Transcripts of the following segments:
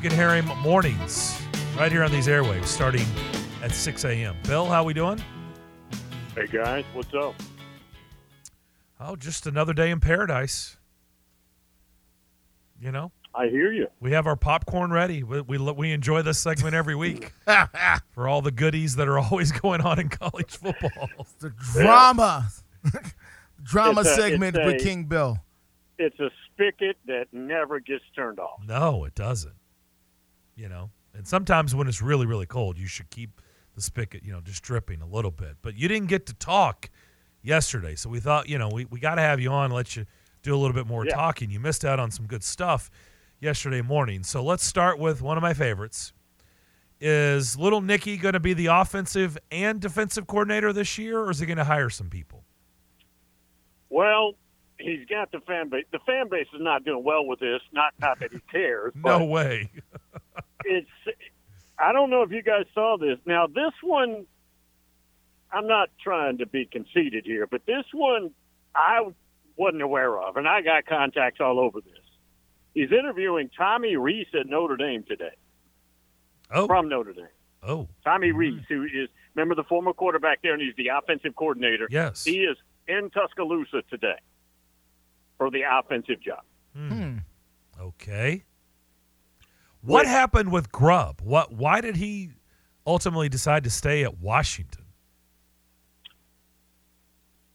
You can hear him mornings right here on these airwaves starting at 6 a.m. Bill, how we doing? Hey guys, what's up? Oh, just another day in paradise. You know, I hear you. we have our popcorn ready. We, we, we enjoy this segment every week for all the goodies that are always going on in college football. The drama. drama It's a- segment it's with a- King Bill. It's a spigot that never gets turned off. No, it doesn't. You know, and sometimes when it's really, really cold, you should keep the spigot, you know, just dripping a little bit. But you didn't get to talk yesterday, so we thought, you know, we, we got to have you on, let you do a little bit more Yeah. talking. You missed out on some good stuff yesterday morning. So let's start with one of my favorites. Is Little Nicky going to be the offensive and defensive coordinator this year, or is he going to hire some people? Well, he's got the fan base. The fan base is not doing well with this. Not not that he cares. No way. it's. I don't know if you guys saw this. Now this one, I'm not trying to be conceited here, but this one I wasn't aware of, and I got contacts all over this. He's interviewing Tommy Rees at Notre Dame today Oh, from Notre Dame. oh, Tommy Rees, who is remember the former quarterback there, and he's the offensive coordinator. yes. He is in Tuscaloosa today for the offensive job. Hmm. Okay. What Wait. happened with Grubb? What? Why did he ultimately decide to stay at Washington?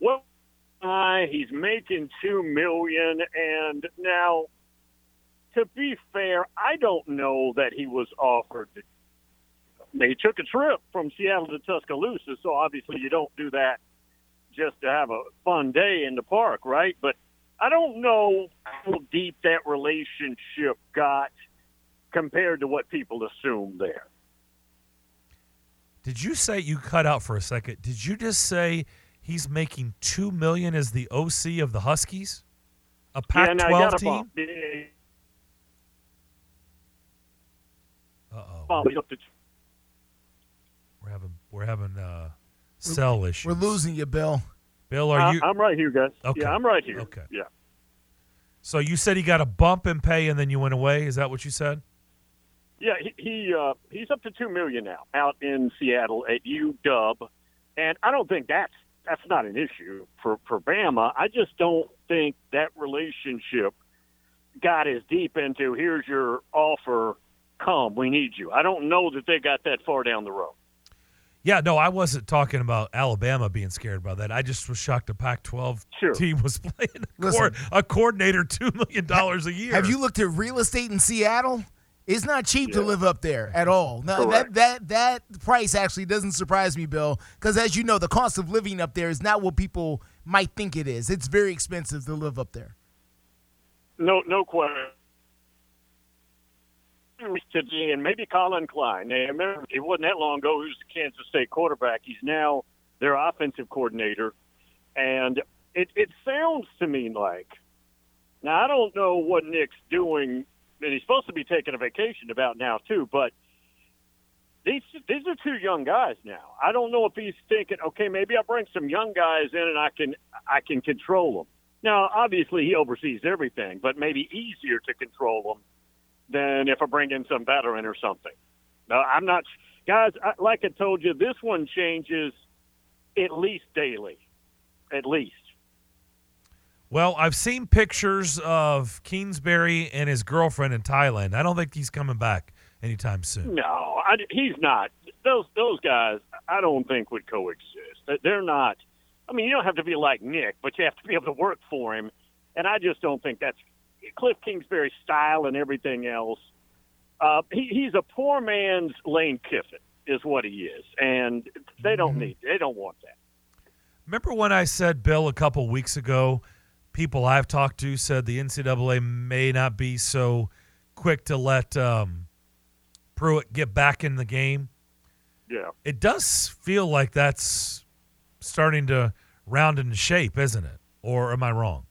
Well, uh, he's making two million, and now, to be fair, I don't know that he was offered. They took a trip from Seattle to Tuscaloosa, so obviously you don't do that just to have a fun day in the park, right? But I don't know how deep that relationship got compared to what people assume there. Did you say you cut out for a second? Did you just say he's making two million as the OC of the Huskies, a yeah, now Pac-12 got team? bump. Uh oh, Bump. He's up to we're having we're having uh, cell issues. We're losing you, Bill. Bill, are I- you? I'm right here, guys. Okay. Yeah, I'm right here. Okay. Yeah. so you said he got a bump in pay and then you went away. Is that what you said? Yeah, he, he uh, he's up to two million now out in Seattle at UW, and I don't think that's that's not an issue for for Bama. I just don't think that relationship got as deep into here's your offer, come, we need you. I don't know that they got that far down the road. Yeah, no, I wasn't talking about Alabama being scared about that. I just was shocked a Pac-12 Sure. team was playing a, Listen. coor- a coordinator two million dollars a year. Have you looked at real estate in Seattle? It's not cheap to live up there at all. No, that, that that price actually doesn't surprise me, Bill, because as you know, the cost of living up there is not what people might think it is. It's very expensive to live up there. No, no question. Today, and maybe Collin Klein. Now, remember, it wasn't that long ago. He was the Kansas State quarterback. He's now their offensive coordinator, and it it sounds to me like. Now, I don't know what Nick's doing, and he's supposed to be taking a vacation about now too. But these these are two young guys now. I don't know if he's thinking, okay, maybe I bring some young guys in and I can I can control them. Now, obviously, he oversees everything, but maybe easier to control them than if I bring in some veteran or something. No, I'm not, guys. I, like I told you, this one changes at least daily, at least. Well, I've seen pictures of Kingsbury and his girlfriend in Thailand. I don't think he's coming back anytime soon. No, I, he's not. Those those guys, I don't think would coexist. They- They're not. I mean, you don't have to be like Nick, but you have to be able to work for him. And I just don't think that's Kliff Kingsbury's style and everything else. Uh, he, he's a poor man's Lane Kiffin, is what he is, and they don't need. They don't want that. Remember when I said, Bill, a couple weeks ago, people I've talked to said the NCAA may not be so quick to let um, Pruitt get back in the game? Yeah. It does feel like that's starting to round into shape, isn't it? Or am I wrong?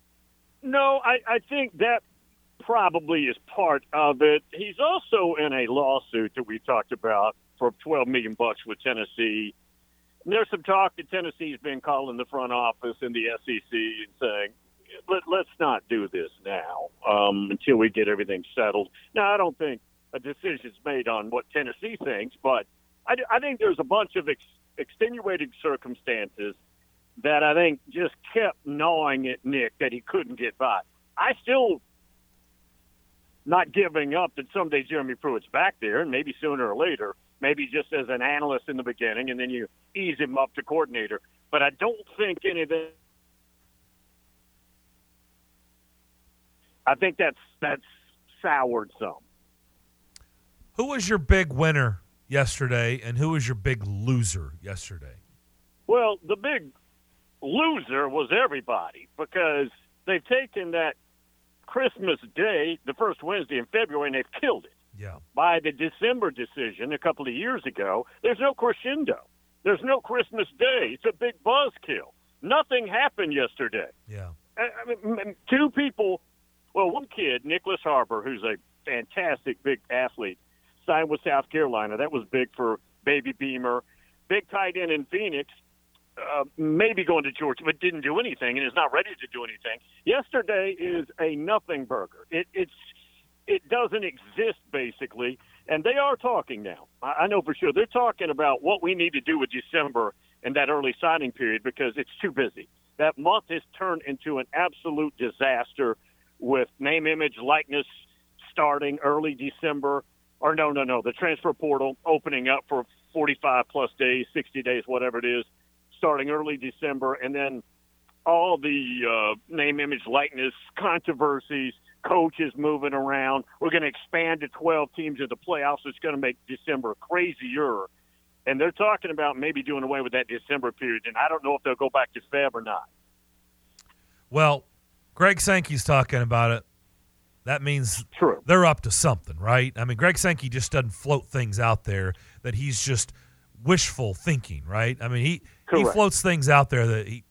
No, I, I think that probably is part of it. He's also in a lawsuit that we talked about for 12 million bucks with Tennessee. And there's some talk that Tennessee's been calling the front office and the SEC and saying, Let, let's not do this now um, until we get everything settled. Now, I don't think a decision's made on what Tennessee thinks, but I, I think there's a bunch of ex, extenuating circumstances that I think just kept gnawing at Nick that he couldn't get by. I still not giving up that someday Jeremy Pruitt's back there, and maybe sooner or later, maybe just as an analyst in the beginning, and then you ease him up to coordinator. But I don't think anything. I think that's that's soured some. Who was your big winner yesterday, and who was your big loser yesterday? Well, the big loser was everybody because they've taken that Christmas Day, the first Wednesday in February, and they've killed it. Yeah. By the December decision a couple of years ago, there's no crescendo. There's no Christmas Day. It's a big buzzkill. Nothing happened yesterday. Yeah. Uh, I mean, two people, well, one kid, Nyckoles Harbor, who's a fantastic big athlete, signed with South Carolina. That was big for Baby Beamer. Big tight end in Phoenix, uh, maybe going to Georgia, but didn't do anything and is not ready to do anything. Yesterday is a nothing burger. It, it's it doesn't exist basically, and they are talking now. I, I know for sure they're talking about what we need to do with December and that early signing period because it's too busy. That month has turned into an absolute disaster with name, image, likeness starting early December. Or no, no, no, the transfer portal opening up for 45 plus days, 60 days, whatever it is, starting early December, and then all the uh, name, image, likeness controversies coaches moving around. We're going to expand to 12 teams in the playoffs. It's going to make December crazier. And they're talking about maybe doing away with that December period. And I don't know if they'll go back to Feb or not. Well, Greg Sankey's talking about it. That means True. they're up to something, right? I mean, Greg Sankey just doesn't float things out there that he's just wishful thinking, right? I mean, he he floats things out there that he,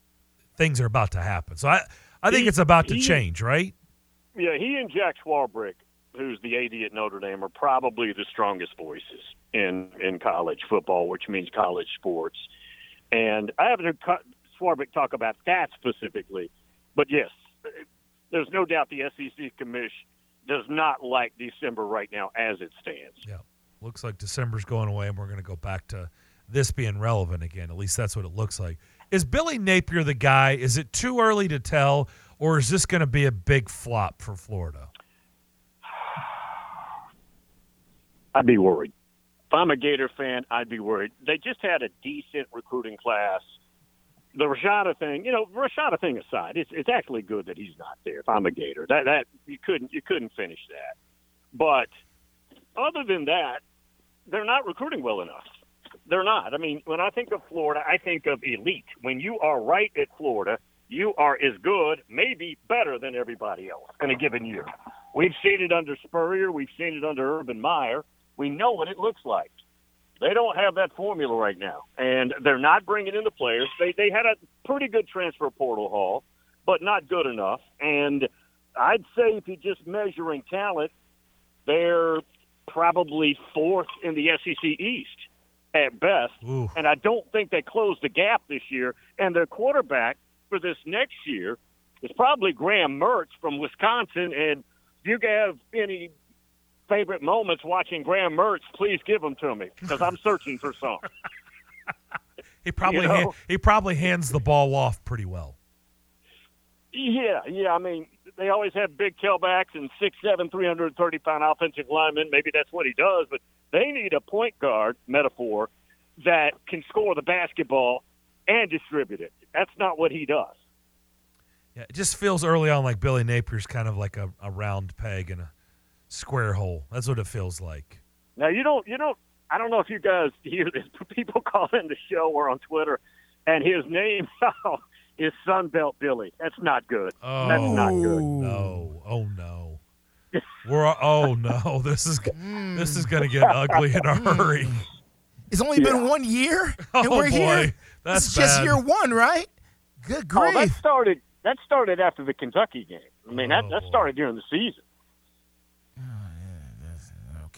things are about to happen. So I I think He- it's about to he- change, right? Yeah, he and Jack Swarbrick, who's the AD at Notre Dame, are probably the strongest voices in in college football, which means college sports. And I haven't heard Swarbrick talk about that specifically, but yes, there's no doubt the SEC commission does not like December right now as it stands. Yeah. Looks like December's going away, and we're going to go back to this being relevant again. At least that's what it looks like. Is Billy Napier the guy? Is it too early to tell, or is this going to be a big flop for Florida? I'd be worried. If I'm a Gator fan, I'd be worried. They just had a decent recruiting class. The Rashada thing, you know, Rashada thing aside, it's it's actually good that he's not there. If I'm a Gator, that that you couldn't you couldn't finish that. But other than that, they're not recruiting well enough. They're not. I mean, when I think of Florida, I think of elite. When you are right at Florida, you are as good, maybe better than everybody else in a given year. We've seen it under Spurrier. We've seen it under Urban Meyer. We know what it looks like. They don't have that formula right now, and they're not bringing in the players. They they had a pretty good transfer portal haul, but not good enough. And I'd say if you're just measuring talent, they're probably fourth in the SEC East at best. Ooh. And I don't think they closed the gap this year. And their quarterback for this next year is probably Graham Mertz from Wisconsin. And if you have any favorite moments watching Graham Mertz, please give them to me because I'm searching for some. He probably You know? ha- he probably hands the ball off pretty well. Yeah, yeah. I mean, they always have big tailbacks and six, seven, three hundred thirty pound offensive linemen. Maybe that's what he does, but they need a point guard metaphor that can score the basketball and distribute it. That's not what he does. Yeah, it just feels early on like Billy Napier's kind of like a, a round peg in a square hole. That's what it feels like. Now you don't, you don't. I don't know if you guys hear this. but People call in the show or on Twitter, and his name oh, is Sunbelt Billy. That's not good. Oh That's not oh, good. no! Oh no! We're oh no! This is this is going to get ugly in a hmm. hurry. It's only been one year, and Oh we're boy, here. that's this is just year one, right? Good Oh, that started. That started after the Kentucky game. I mean, that Oh, that boy. started during the season.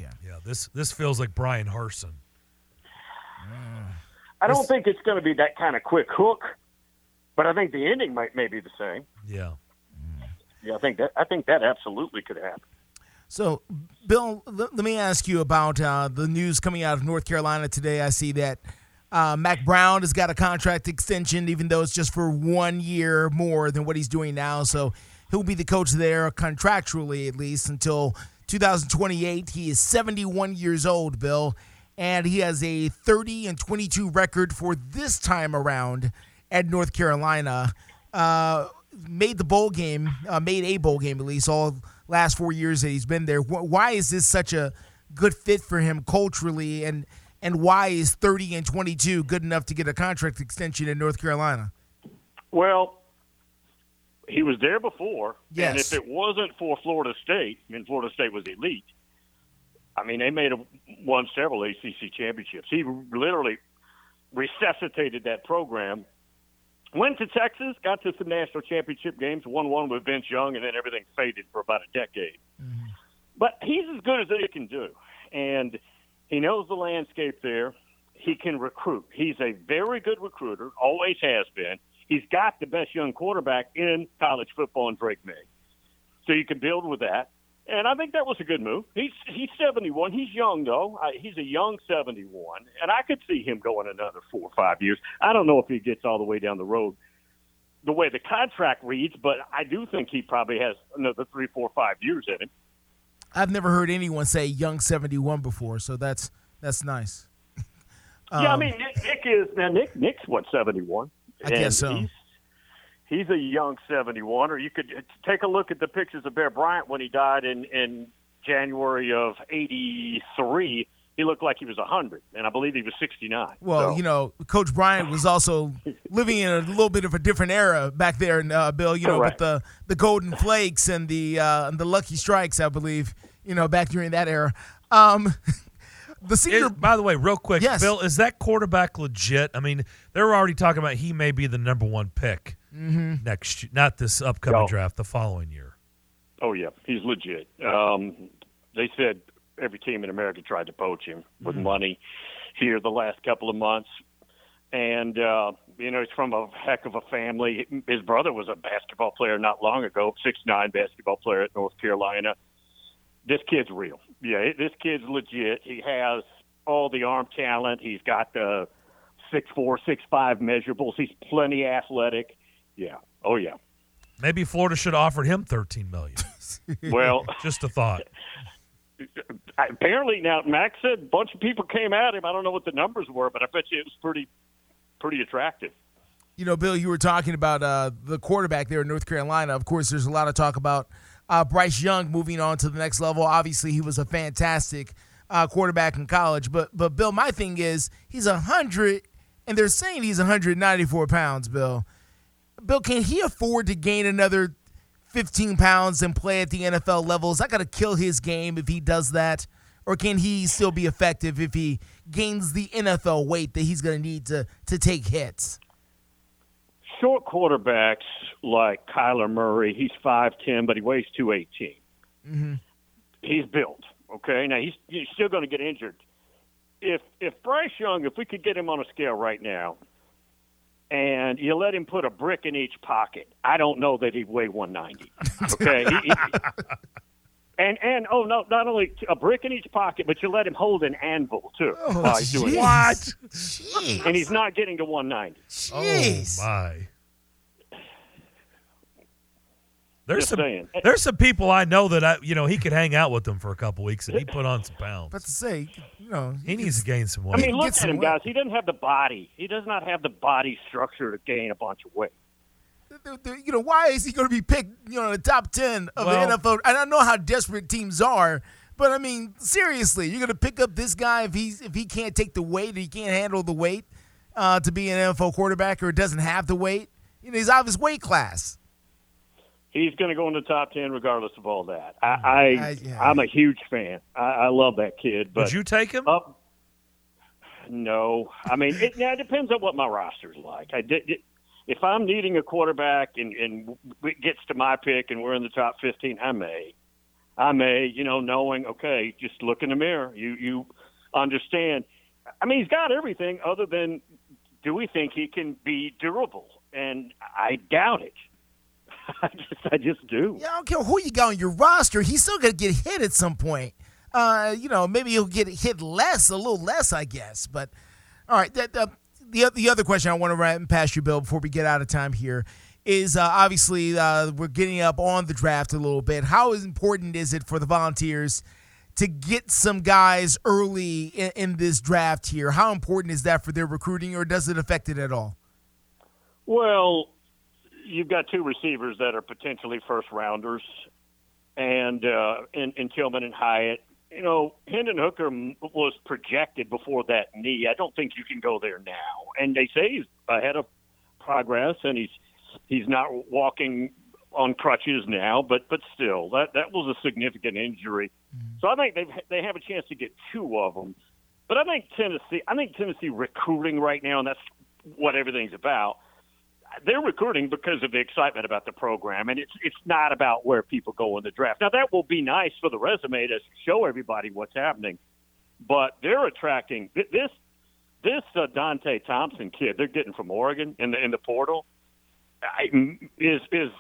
Okay. Yeah, this this feels like Bryan Harsin. I don't This- think it's going to be that kind of quick hook, but I think the ending might may be the same. Yeah. Yeah, I think that I think that absolutely could happen. So, Bill, let, let me ask you about uh, the news coming out of North Carolina today. I see that uh, Mack Brown has got a contract extension, even though it's just for one year more than what he's doing now. So he'll be the coach there contractually, at least until 2028. He is 71 years old, Bill, and he has a 30 and 22 record for this time around at North Carolina. Uh, made the bowl game, uh, made a bowl game at least all last four years that he's been there. Why is this such a good fit for him culturally, and and why is 30 and 22 good enough to get a contract extension in North Carolina? Well, he was there before, yes. and if it wasn't for Florida State, I mean Florida State was elite. I mean, they made a, won several ACC championships. He literally resuscitated that program. Went to Texas, got to some national championship games, won one with Vince Young, and then everything faded for about a decade. Mm-hmm. But he's as good as he can do, and he knows the landscape there. He can recruit. He's a very good recruiter, always has been. He's got the best young quarterback in college football in Drake Maye. So you can build with that. And I think that was a good move. He's he's 71. He's young though. I, he's a young 71, and I could see him going another four or five years. I don't know if he gets all the way down the road the way the contract reads, but I do think he probably has another three, four, five years in him. I've never heard anyone say young 71 before, so that's that's nice. um, yeah, I mean Nick, Nick is now Nick Nick's what 71. I guess so. He's, he's a young 71. Or you could take a look at the pictures of Bear Bryant when he died in in January of '83. He looked like he was 100, and I believe he was 69. Well, so. you know, Coach Bryant was also living in a little bit of a different era back there, in, uh, Bill. You know, Correct. with the the Golden Flakes and the uh, and the Lucky Strikes, I believe. You know, back during that era. Um, the senior. Is, by the way, real quick, Yes. Bill, is that quarterback legit? I mean, they were already talking about he may be the number one pick Mm-hmm. next, not this upcoming No. draft, the following year. Oh yeah, he's legit. Um, they said every team in America tried to poach him with money here the last couple of months, and uh, you know he's from a heck of a family. His brother was a basketball player not long ago, six nine basketball player at North Carolina. This kid's real. Yeah, this kid's legit. He has all the arm talent. He's got the six four, six five measurables. He's plenty athletic. Yeah. Oh yeah. Maybe Florida should have offered him thirteen million. Well. Just a thought. apparently now Mack said a bunch of people came at him. I don't know what the numbers were, but I bet you it was pretty pretty attractive. You know, Bill, you were talking about uh, the quarterback there in North Carolina. Of course, there's a lot of talk about uh, Bryce Young moving on to the next level. Obviously, he was a fantastic uh, quarterback in college. But, but Bill, my thing is he's hundred, and they're saying he's 194 pounds. Bill, Bill, can he afford to gain another 15 pounds and play at the NFL level? Is that going to kill his game if he does that? Or can he still be effective if he gains the NFL weight that he's going to need to to take hits? Short quarterbacks like Kyler Murray, he's five ten, but he weighs two eighteen. Mm-hmm. He's built. Okay, now he's, he's still going to get injured. If if Bryce Young, if we could get him on a scale right now, and you let him put a brick in each pocket, I don't know that he'd weigh one ninety. Okay, He- he- oh no, not only a brick in each pocket, but you let him hold an anvil too Oh, while he's doing it. What? Jeez. And he's not getting to one ninety. Jeez. Oh my. There's Just some saying. Eh. there's some people I know that I you know he could hang out with them for a couple weeks and he put on some pounds. But to say, you know, He needs to gain some weight. I mean, look at him, some guys. He doesn't have the body. He does not have the body structure to gain a bunch of weight. Th- th- you know, why is he going to be picked? You know, in the top ten of Well- the NFL. And I know how desperate teams are, but I mean, seriously, you're going to pick up this guy if he's if he can't take the weight, or he can't handle the weight uh, to be an NFL quarterback, or doesn't have the weight. You know, he's out of his weight class. He's going to go in the top ten regardless of all that. I, I, I- yeah. I'm a huge fan. I, I love that kid. But Would you take him? up, no, I mean, it, now it depends on what my roster's like. I did. It, if I'm needing a quarterback and, and it gets to my pick and we're in the top 15, I may. I may, you know, knowing, okay, just look in the mirror. You you understand. I mean, he's got everything other than do we think he can be durable? And I doubt it. I just, I just do. Yeah, I don't care who you got on your roster. He's still gonna get hit at some point. Uh, you know, maybe he'll get hit less, a little less, I guess. But all right, that, uh, the the other question I want to run past you, Bill, before we get out of time here, is uh, obviously uh, we're getting up on the draft a little bit. How important is it for the Volunteers to get some guys early in, in this draft here? How important is that for their recruiting, or does it affect it at all? Well, you've got two receivers that are potentially first rounders, and uh, in, in Tillman and Hyatt. You know, Hendon Hooker was projected before that knee. I don't think you can go there now. And they say he's ahead of progress, and he's he's not walking on crutches now, but but still, that that was a significant injury. Mm-hmm. So I think they they have a chance to get two of them. But I think Tennessee, I think Tennessee recruiting right now, and that's what everything's about they're recruiting because of the excitement about the program, and it's it's not about where people go in the draft. Now that will be nice for the resume to show everybody what's happening, but they're attracting this this uh, Dont'e Thornton kid they're getting from Oregon in the in the portal is is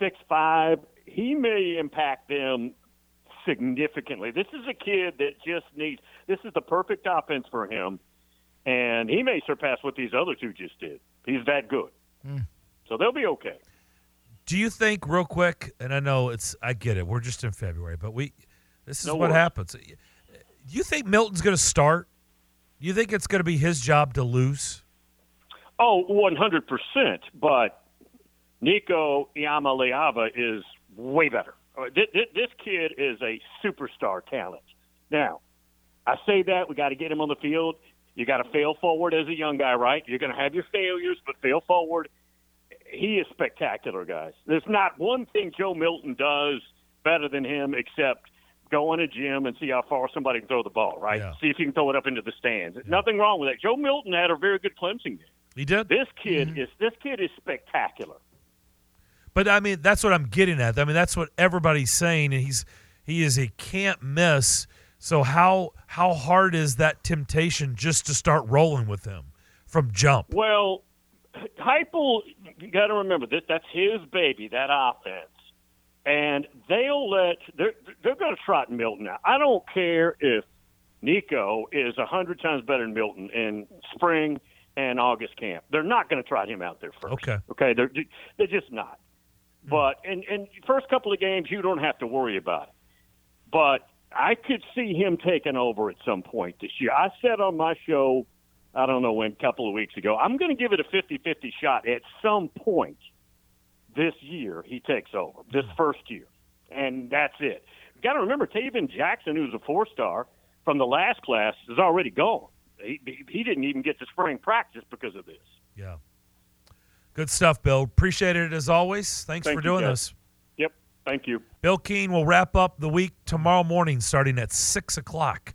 six five. He may impact them significantly. This is a kid that just needs. This is the perfect offense for him, and he may surpass what these other two just did. He's that good. Mm. So they'll be okay. Do you think, real quick, and I know it's, I get it, we're just in February, but we, this is no what worries. happens. Do you think Milton's going to start? Do you think it's going to be his job to lose? Oh, 100%. But Nico Iamaleava is way better. Uh, this kid is a superstar talent. Now, I say that we got to get him on the field. You got to fail forward as a young guy, right? You're going to have your failures, but fail forward. He is spectacular, guys. There's not one thing Joe Milton does better than him except go in a gym and see how far somebody can throw the ball, right? Yeah. See if you can throw it up into the stands. Yeah. Nothing wrong with that. Joe Milton had a very good Clemson game. He did. This kid mm-hmm. is this kid is spectacular. But I mean, that's what I'm getting at. I mean, that's what everybody's saying, and he's he is a can't miss so how how hard is that temptation just to start rolling with him from jump? Well, Heupel, you got to remember that that's his baby, that offense, and they'll let they're they're going to trot Milton out. I don't care if Nico is a hundred times better than Milton in spring and August camp. They're not going to trot him out there first. Okay, okay, they're they're just not. Hmm. But in in first couple of games, you don't have to worry about it. But I could see him taking over at some point this year. I said on my show, I don't know when, a couple of weeks ago, I'm going to give it a 50 50 shot at some point this year he takes over, this first year. And that's it. You've got to remember, Tayven Jackson, who's a four star from the last class, is already gone. He, he didn't even get to spring practice because of this. Yeah. Good stuff, Bill. Appreciate it as always. Thanks Thank for doing this. Thank you. Bill King will wrap up the week tomorrow morning starting at 6 o'clock